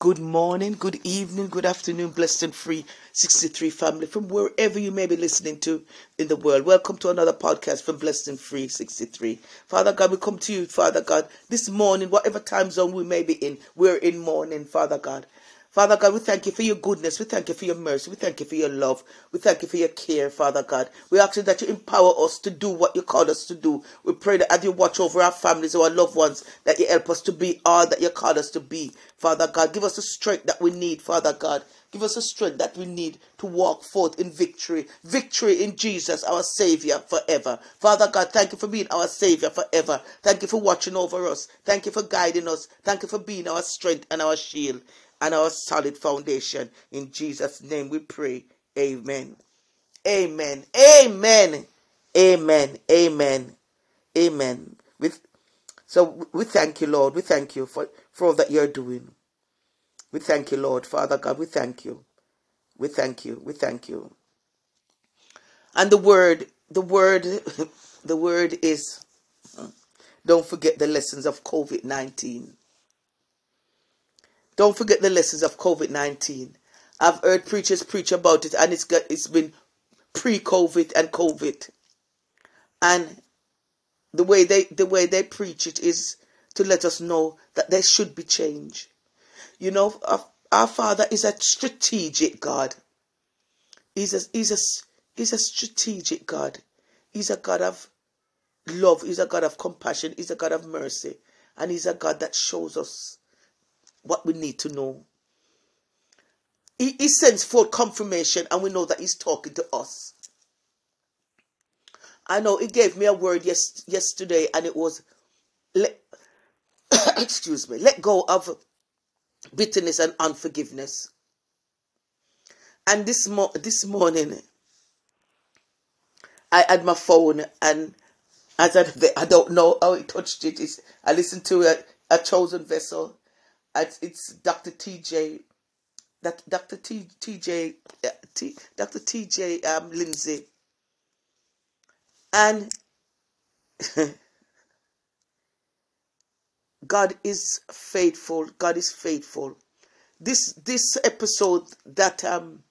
Good morning, good evening, good afternoon, blessed and free 63 family from wherever you may be listening to in the world. Welcome to another podcast from Blessed and Free 63. Father God, we come to you, Father God, this morning, whatever time zone we may be in, we're in morning, Father God. Father God, we thank you for your goodness. We thank you for your mercy. We thank you for your love. We thank you for your care, Father God. We ask you that you empower us to do what you called us to do. We pray that as you watch over our families, our loved ones, that you help us to be all that you called us to be. Father God, give us the strength that we need, Father God. Give us the strength that we need to walk forth in victory. Victory in Jesus, our Savior forever. Father God, thank you for being our Savior forever. Thank you for watching over us. Thank you for guiding us. Thank you for being our strength and our shield and our solid foundation. In Jesus' name we pray. Amen. Amen. Amen. Amen. Amen. Amen. With so we thank you, Lord. We thank you for, for all that you're doing. We thank you, Lord. Father God, we thank you. We thank you. We thank you. And the word, the word, the word is don't forget the lessons of COVID 19. Don't forget the lessons of COVID 19. I've heard preachers preach about it and it's got it's been pre-COVID and COVID. And the way they the way they preach it is to let us know that there should be change. You know, our, our Father is a strategic God. He's a he's a he's a strategic God. He's a God of love. He's a God of compassion. He's a God of mercy, and he's a God that shows us what we need to know. He, he sends forth confirmation, and we know that He's talking to us. I know He gave me a word yes, yesterday, and it was let, excuse me, let go of bitterness and unforgiveness. And this mo- this morning, I had my phone, and as I, I don't know how it touched it. I listened to a, a chosen vessel, it's, it's Dr. TJ, that Dr. T, TJ, uh, T, Dr. TJ um, Lindsay, and God is faithful. God is faithful. This this episode that um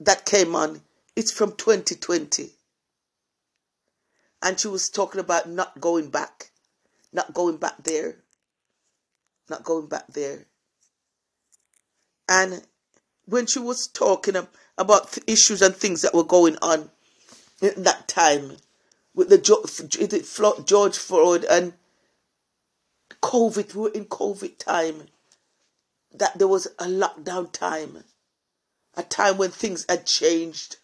that came on, it's from 2020, and she was talking about not going back, not going back there, not going back there. And when she was talking about issues and things that were going on in that time with the George Floyd and COVID, we were in COVID time, that there was a lockdown time, a time when things had changed,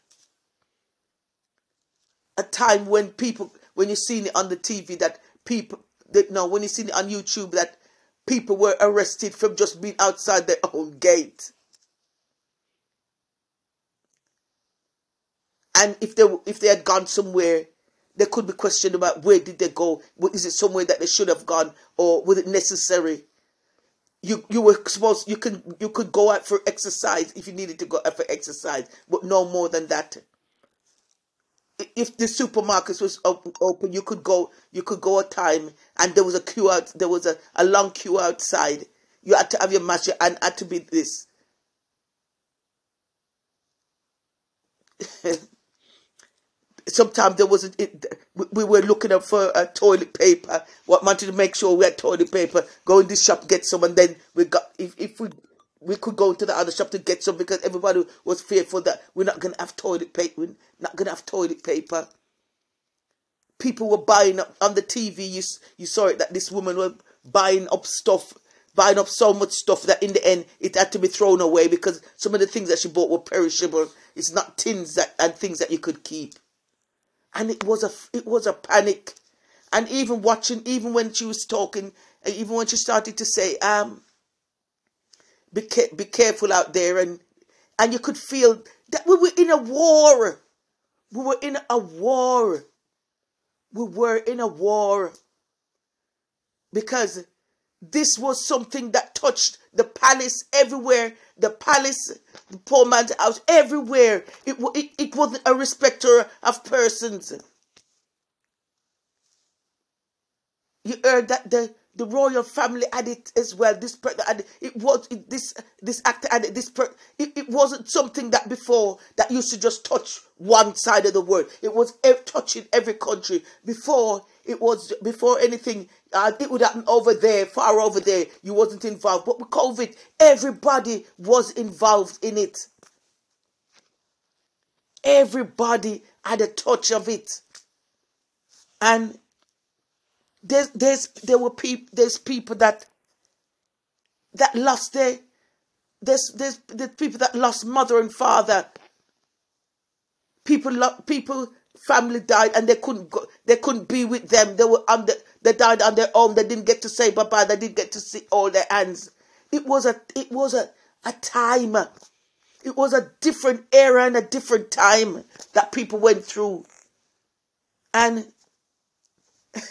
a time when people, when you seen it on the TV, that people, that no, when you seen it on YouTube, that people were arrested from just being outside their own gate. And if they if they had gone somewhere, they could be questioned about where did they go? Is it somewhere that they should have gone, or was it necessary? You you were supposed you can you could go out for exercise if you needed to go out for exercise, but no more than that. If the supermarkets was open, you could go you could go a time, and there was a queue out. There was a, a long queue outside. You had to have your mask and had to be this. sometimes there wasn't it, we were looking up for uh, toilet paper what wanted to make sure we had toilet paper go in this shop get some and then we got if, if we we could go into the other shop to get some because everybody was fearful that we're not gonna have toilet paper we're not gonna have toilet paper. People were buying up on the tv you, you saw it that this woman was buying up stuff buying up so much stuff that in the end it had to be thrown away because some of the things that she bought were perishable. It's not tins that and things that you could keep. And it was a it was a panic. And even watching even when she was talking even when she started to say um be, be careful out there and and you could feel that we were in a war. We were in a war. We were in a war. Because this was something that touched the palace everywhere. The palace the poor man's house everywhere. It, it, it wasn't a respecter of persons. You heard that the the royal family had it as well. This and it was this this actor and this per, it, it wasn't something that before that used to just touch one side of the world. It was touching every country before. It was before anything. Uh, it would happen over there, far over there. You wasn't involved, but with COVID, everybody was involved in it. Everybody had a touch of it, and there's there's there were people there's people that that lost their there's there's there's people that lost mother and father. People lo- people family died and they couldn't go they couldn't be with them. They were under they died on their own. They didn't get to say bye bye. They didn't get to see all their hands. It was a it was a, a time. It was a different era and a different time that people went through. And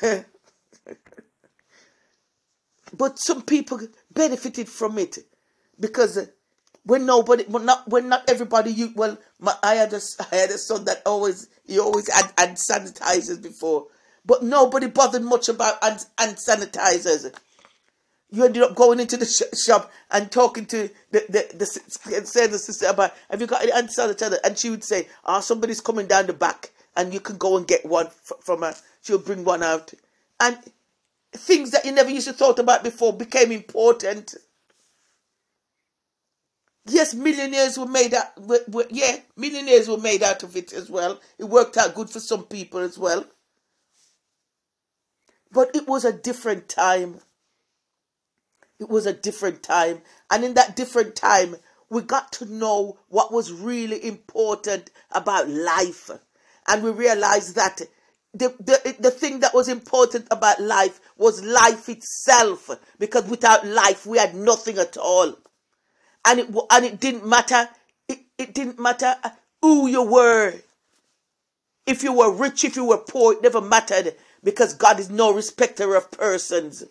But some people benefited from it because when nobody, when not when not everybody, you well, my, I had a I had a son that always he always had, had sanitizers before, but nobody bothered much about hand, sanitizers. You ended up going into the sh- shop and talking to the the the, say the sister about have you got any hand sanitizer, and she would say, "Ah, oh, somebody's coming down the back, and you can go and get one f- from her." She'll bring one out, and things that you never used to thought about before became important. Yes, millionaires were made out. Were, were, yeah, millionaires were made out of it as well. It worked out good for some people as well. But it was a different time. It was a different time, and in that different time, we got to know what was really important about life, and we realized that the, the, the thing that was important about life was life itself. Because without life we had nothing at all. And it and it didn't matter it, it didn't matter who you were. If you were rich if you were poor it never mattered. Because god is no respecter of persons.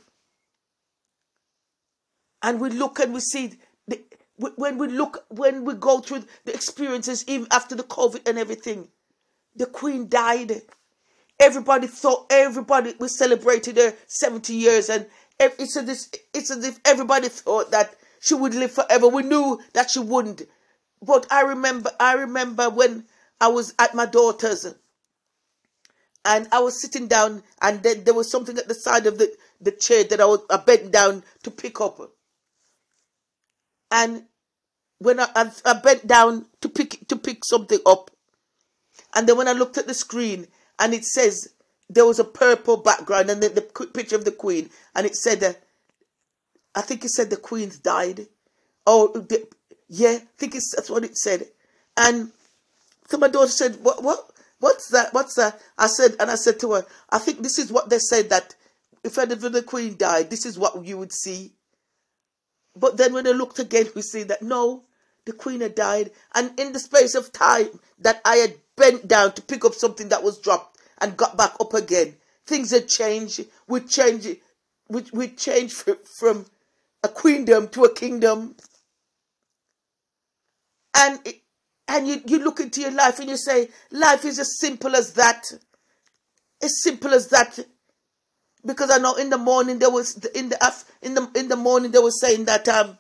And we look and we see the, when we look when we go through the experiences even after the covid and everything the queen died Everybody thought everybody was celebrating her 70 years, and it's as if, it's as if everybody thought that she would live forever. We knew that she wouldn't. But I remember I remember when I was at my daughter's and I was sitting down and then there was something at the side of the, the chair that I was I bent down to pick up. And when I, I, I bent down to pick to pick something up, and then when I looked at the screen, and it says there was a purple background and then the picture of the queen, and it said, uh, I think it said the queen's died. Oh, the, yeah, I think it's, that's what it said. And so my daughter said, "What? What? What's that? What's that?" I said, and I said to her, "I think this is what they said that if the queen died, this is what you would see." But then when I looked again, we see that no, the queen had died, and in the space of time that I had bent down to pick up something that was dropped and got back up again. Things had changed. We changed. We we changed from a queendom to a kingdom. And and you you look into your life and you say life is as simple as that. As simple as that. Because I know in the morning there was in the in the in the morning they were saying that um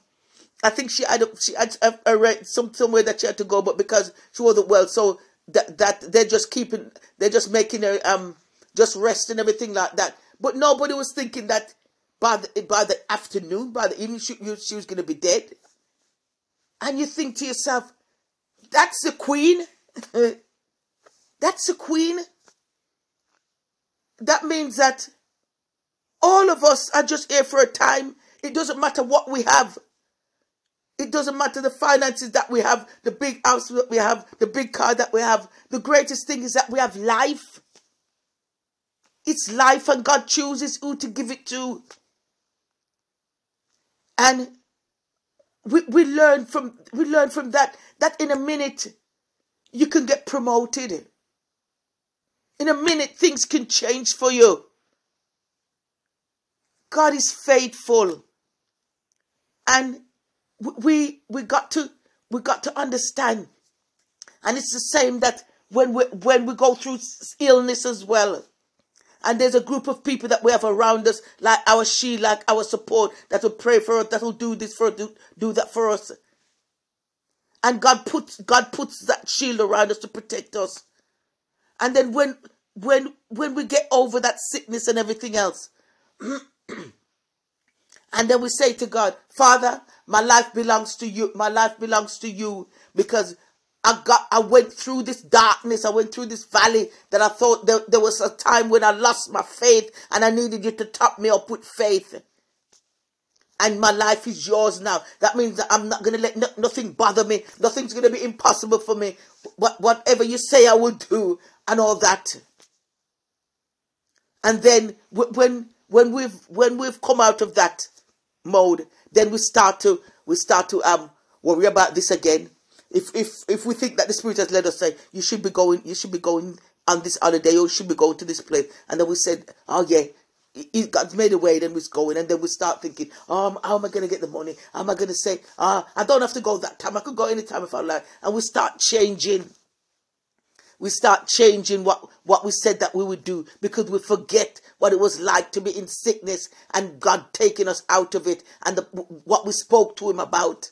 I think she had she had a, a, some somewhere that she had to go, but because she wasn't well, so that that they're just keeping they're just making her um just rest and everything like that. But nobody was thinking that by the by the afternoon, by the evening, she, she was going to be dead. And you think to yourself, that's the queen. that's the queen. That means that all of us are just here for a time. It doesn't matter what we have. It doesn't matter the finances that we have, the big house that we have, the big car that we have. The greatest thing is that we have life. It's life, and God chooses who to give it to. And we, we learn from we learn from that that in a minute you can get promoted. In a minute things can change for you. God is faithful. And we we got to we got to understand and it's the same that when we when we go through illness as well And there's a group of people that we have around us, like our shield, like our support, that will pray for us, that will do this for do, do that for us. And God puts God puts that shield around us to protect us. And then when when when we get over that sickness and everything else, and then we say to God, Father, my life belongs to you. My life belongs to you because I got I went through this darkness. I went through this valley that I thought there, there was a time when I lost my faith and I needed you to top me up with faith. And my life is yours now. That means that I'm not going to let no, nothing bother me. Nothing's going to be impossible for me. What, whatever you say, I will do, and all that. And then when when we've when we've come out of that mode, then we start to we start to um worry about this again if if if we think that the Spirit has led us, say you should be going, you should be going on this holiday, or you should be going to this place, and then we said, oh yeah, God's made a way, then we're going, and then we start thinking, um, how am I going to get the money? How am I going to say, ah, I don't have to go that time. I could go any time if I like, and we start changing. We start changing what, what we said that we would do because we forget what it was like to be in sickness and God taking us out of it and the, what we spoke to Him about.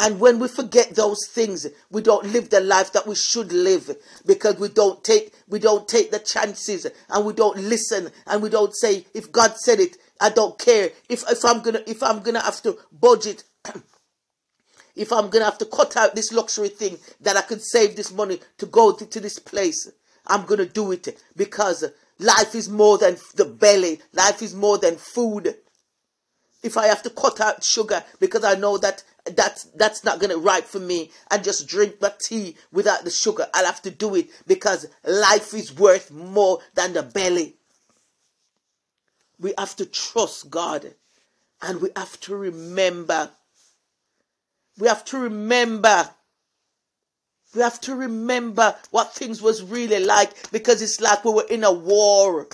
And when we forget those things, we don't live the life that we should live because we don't take we don't take the chances and we don't listen and we don't say if God said it, I don't care. If if I'm gonna if I'm gonna have to budget if I'm gonna have to cut out this luxury thing that I could save this money to go to, to this place, I'm gonna do it because life is more than the belly, life is more than food if I have to cut out sugar because I know that that's that's not gonna right for me and just drink my tea without the sugar. I'll have to do it because life is worth more than the belly. We have to trust God and we have to remember. We have to remember. We have to remember what things was really like because it's like we were in a war.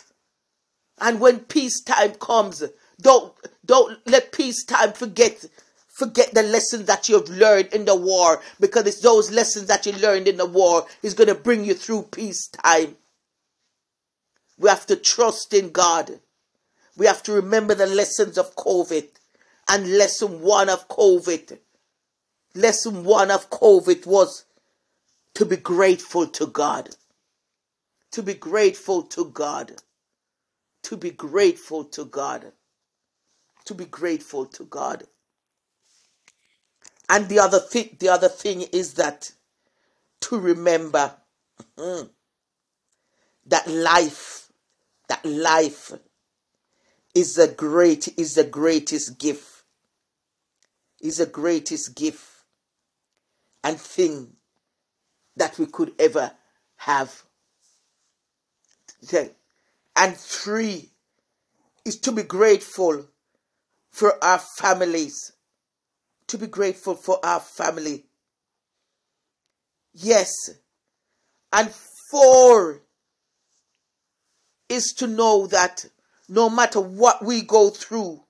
And when peacetime comes, don't don't let peacetime forget forget the lessons that you've learned in the war because it's those lessons that you learned in the war is going to bring you through peacetime. We have to trust in God. We have to remember the lessons of COVID and lesson one of COVID. Lesson one of COVID was to be grateful to God. To be grateful to God. To be grateful to God. To be grateful to God. And the other thing, the other thing is that to remember mm, that life, that life is the great, is the greatest gift. Is the greatest gift and thing that we could ever have. And three is to be grateful for our families to be grateful for our family. Yes. And four is to know that no matter what we go through,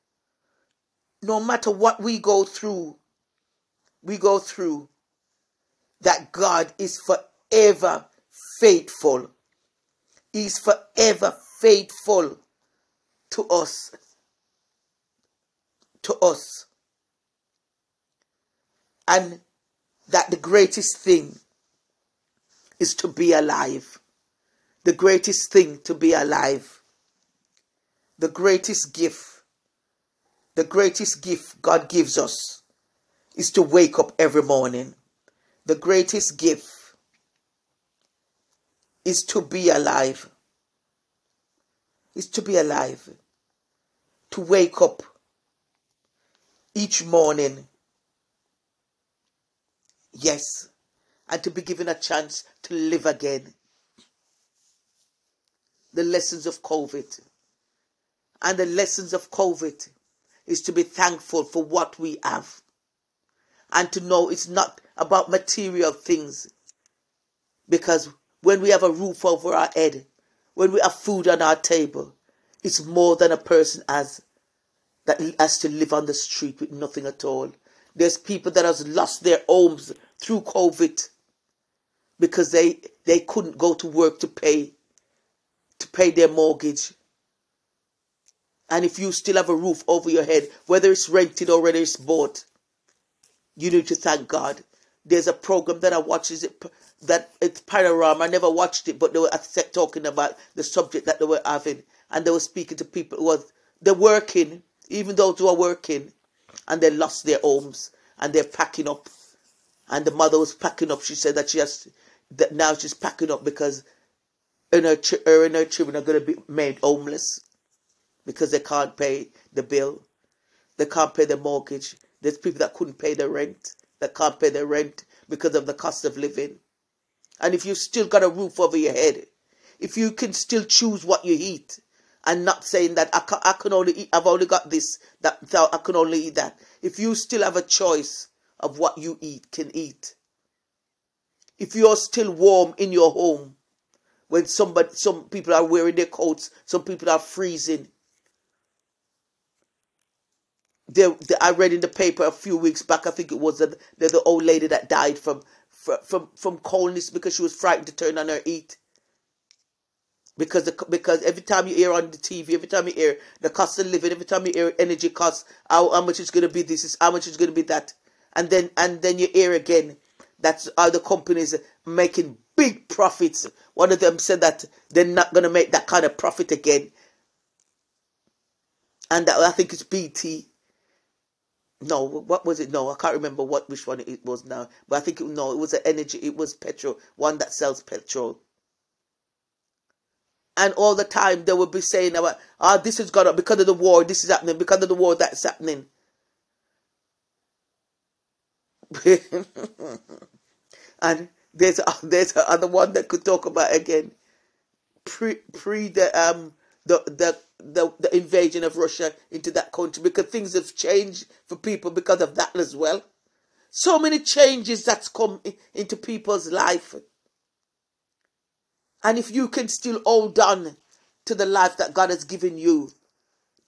no matter what we go through, we go through, that God is forever faithful. He's forever faithful to us. To us and that the greatest thing is to be alive. The greatest thing to be alive. The greatest gift, the greatest gift God gives us is to wake up every morning. The greatest gift is to be alive. Is to be alive. To wake up each morning Yes, and to be given a chance to live again. The lessons of COVID. And the lessons of COVID is to be thankful for what we have. And to know it's not about material things. Because when we have a roof over our head, when we have food on our table, it's more than a person has that has to live on the street with nothing at all. There's people that has lost their homes through COVID because they they couldn't go to work to pay to pay their mortgage. And if you still have a roof over your head, whether it's rented or whether it's bought, you need to thank God. There's a program that I watch, is it that it's Panorama. I never watched it, but they were talking about the subject that they were having, and they were speaking to people who was they're working, even those who are working, and they lost their homes and they're packing up. And the mother was packing up. She said that she has that now she's packing up because her, her and her children are going to be made homeless because they can't pay the bill. They can't pay the mortgage. There's people that couldn't pay the rent, that can't pay their rent because of the cost of living. And if you've still got a roof over your head, if you can still choose what you eat, and not saying that I can, I can only eat, I've only got this, that, that I can only eat that. If you still have a choice of what you eat, can eat. If you're still warm in your home, when somebody, some people are wearing their coats, some people are freezing, I read in the paper a few weeks back. I think it was the, the, old lady that died from from from coldness because she was frightened to turn on her heat. Because the, because every time you hear on the TV, every time you hear the cost of living, every time you hear energy costs, how, how much is going to be this, is how much is going to be that, and then and then you hear again that's how the companies making big profits. One of them said that they're not going to make that kind of profit again, and that, I think it's BT no, what was it? No, I can't remember what which one it was now. But I think it, no, it was an energy. It was petrol, one that sells petrol. And all the time they would be saying about, ah, oh, this has gone up because of the war. This is happening because of the war. That's happening. and there's there's another one that could talk about again. Pre pre the um the the the, the invasion of Russia into that country because things have changed for people because of that as well. So many changes that's come into people's life. And if you can still hold on to the life that God has given you,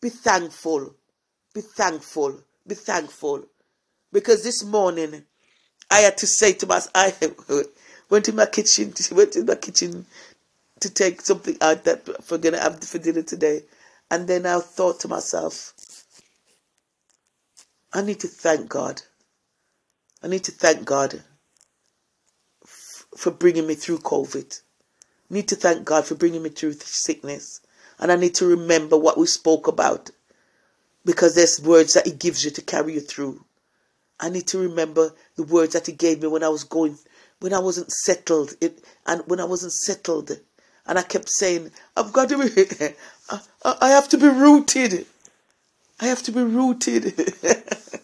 be thankful. Be thankful. Be thankful. Because this morning I had to say to myself, I went in my kitchen, went in my kitchen to take something out that we're gonna have for dinner today. And then I thought to myself, I need to thank God. I need to thank God f- for bringing me through COVID. I need to thank God for bringing me through sickness. And I need to remember what we spoke about because there's words that He gives you to carry you through. I need to remember the words that He gave me when I was going, when I wasn't settled, it, and when I wasn't settled and I kept saying, I've got to be, I, I have to be rooted. I have to be rooted.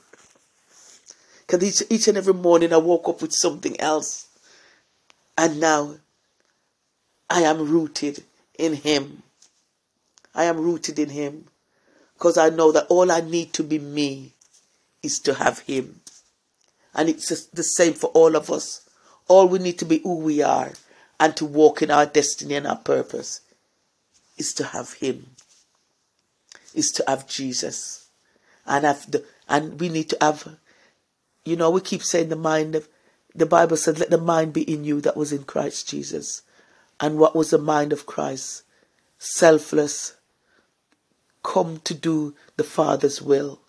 Because each, each and every morning I woke up with something else. And now I am rooted in Him. I am rooted in Him. Because I know that all I need to be me is to have Him. And it's the same for all of us. All we need to be who we are and to walk in our destiny and our purpose is to have Him, is to have Jesus, and have the and we need to have. You know, we keep saying the mind of the Bible said, "Let the mind be in you that was in Christ Jesus." And what was the mind of Christ? Selfless, come to do the Father's will,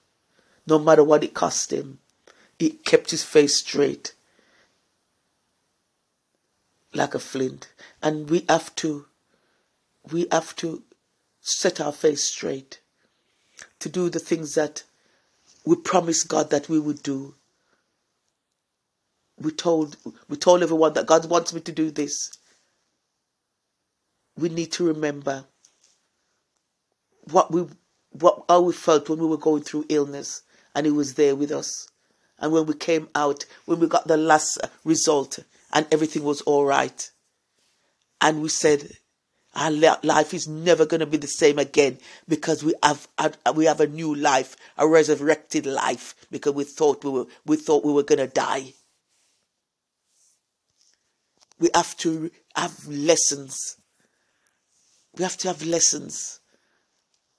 no matter what it cost him. He kept his face straight like a flint. And we have to, we have to set our face straight to do the things that we promised God that we would do. We told, we told everyone that God wants me to do this. We need to remember what we, what how we felt when we were going through illness, and He was there with us. And when we came out, when we got the last result, and everything was all right. And we said, our life is never going to be the same again because we have we have a new life, a resurrected life because we thought we were we thought we were going to die. We have to have lessons. We have to have lessons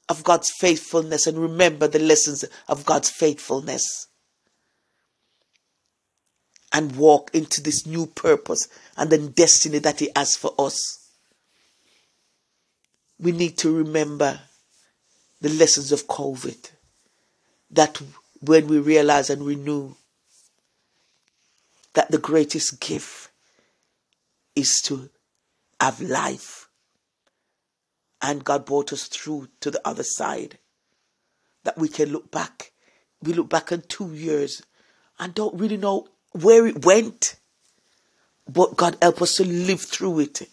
of God's faithfulness and remember the lessons of God's faithfulness and walk into this new purpose and the destiny that He has for us. we need to remember the lessons of COVID. That when we realize and renew that the greatest gift is to have life. And God brought us through to the other side. That we can look back. We look back on two years and don't really know where it went. But God help us to live through it.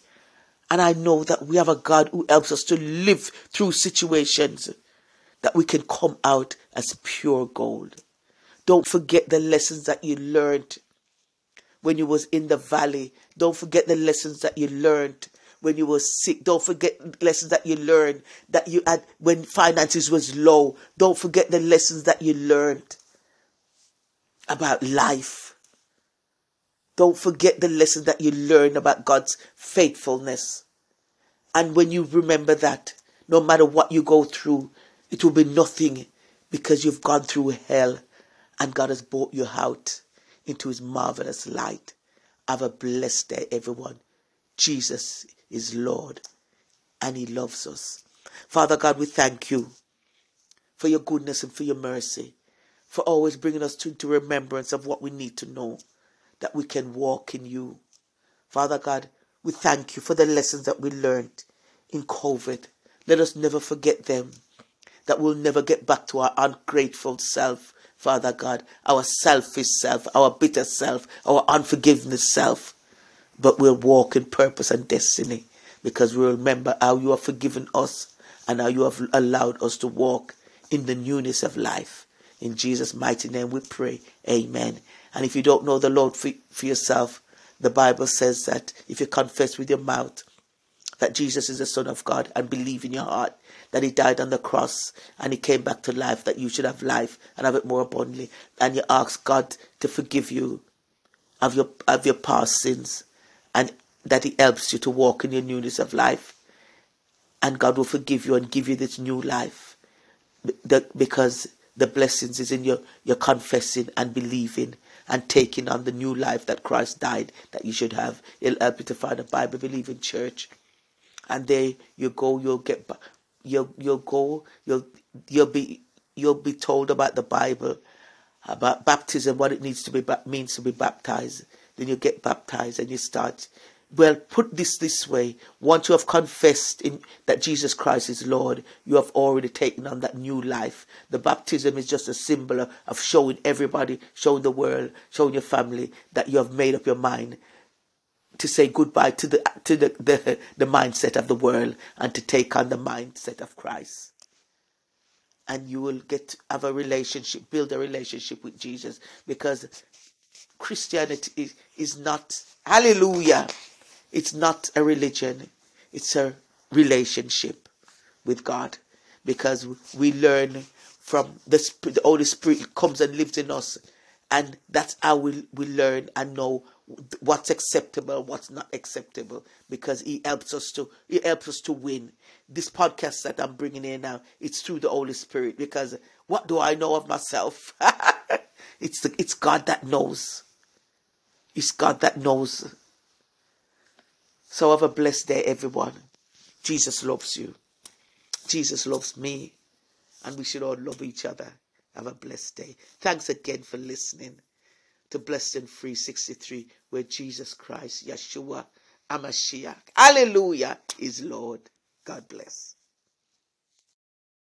And I know that we have a God who helps us to live through situations that we can come out as pure gold. Don't forget the lessons that you learned when you was in the valley. Don't forget the lessons that you learned when you were sick. Don't forget lessons that you learned that you had when finances was low. Don't forget the lessons that you learned about life. Don't forget the lesson that you learned about God's faithfulness. And when you remember that, no matter what you go through, it will be nothing because you've gone through hell and God has brought you out into his marvelous light. Have a blessed day, everyone. Jesus is Lord and he loves us. Father God, we thank you for your goodness and for your mercy, for always bringing us to, to remembrance of what we need to know, that we can walk in you. Father God, we thank you for the lessons that we learned in COVID. Let us never forget them, that we'll never get back to our ungrateful self, Father God, our selfish self, our bitter self, our unforgiveness self. But we'll walk in purpose and destiny because we remember how you have forgiven us and how you have allowed us to walk in the newness of life. In Jesus' mighty name we pray. Amen. And if you don't know the Lord for, for yourself, the Bible says that if you confess with your mouth that Jesus is the Son of God and believe in your heart that he died on the cross and he came back to life, that you should have life and have it more abundantly. And you ask God to forgive you of your of your past sins and that he helps you to walk in your newness of life. And God will forgive you and give you this new life. Because the blessings is in your, your confessing and believing and taking on the new life that Christ died that you should have. It'll help you to find a Bible believing church. And there you go, you'll get you'll you'll go you'll you'll be you'll be told about the Bible, about baptism, what it needs to be means to be baptized. Then you get baptized and you start. Well, put this this way: once you have confessed in, that Jesus Christ is Lord, you have already taken on that new life. The baptism is just a symbol of, of showing everybody, showing the world, showing your family that you have made up your mind to say goodbye to the to the, the, the mindset of the world and to take on the mindset of Christ. And you will get have a relationship, build a relationship with Jesus because Christianity is, is not hallelujah. It's not a religion, it's a relationship with God because we learn from the, the Holy Spirit comes and lives in us, and that's how we, we learn and know what's acceptable, what's not acceptable, because he helps us to he helps us to win. This podcast that I'm bringing in now, it's through the Holy Spirit. Because what do I know of myself? it's the, it's God that knows. It's God that knows. So have a blessed day, everyone. Jesus loves you. Jesus loves me, and we should all love each other. Have a blessed day. Thanks again for listening to Blessed and Free 63, where Jesus Christ, Yeshua, HaMashiach, Hallelujah, is Lord. God bless.